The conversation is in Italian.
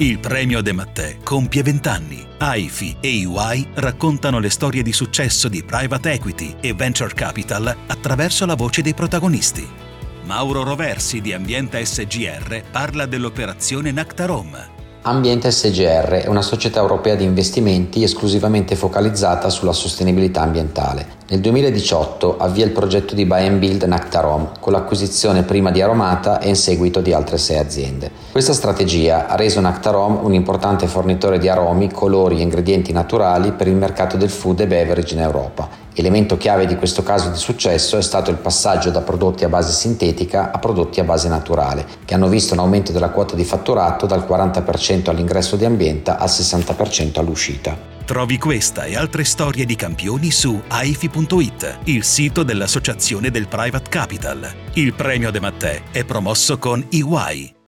Il premio De Mattè compie 20 anni. AIFI e EY raccontano le storie di successo di private equity e venture capital attraverso la voce dei protagonisti. Mauro Roversi di Ambiente SGR parla dell'operazione Nactarom Ambiente SGR è una società europea di investimenti esclusivamente focalizzata sulla sostenibilità ambientale. Nel 2018 avvia il progetto di Buy and Build Nactarom con l'acquisizione prima di Aromata e in seguito di altre sei aziende. Questa strategia ha reso Nactarom un importante fornitore di aromi, colori e ingredienti naturali per il mercato del food e beverage in Europa Elemento chiave di questo caso di successo è stato il passaggio da prodotti a base sintetica a prodotti a base naturale, che hanno visto un aumento della quota di fatturato dal 40% all'ingresso di Ambienta al 60% all'uscita. Trovi questa e altre storie di campioni su aifi.it, il sito dell'Associazione del Private Capital. Il premio De Mattè è promosso con EY.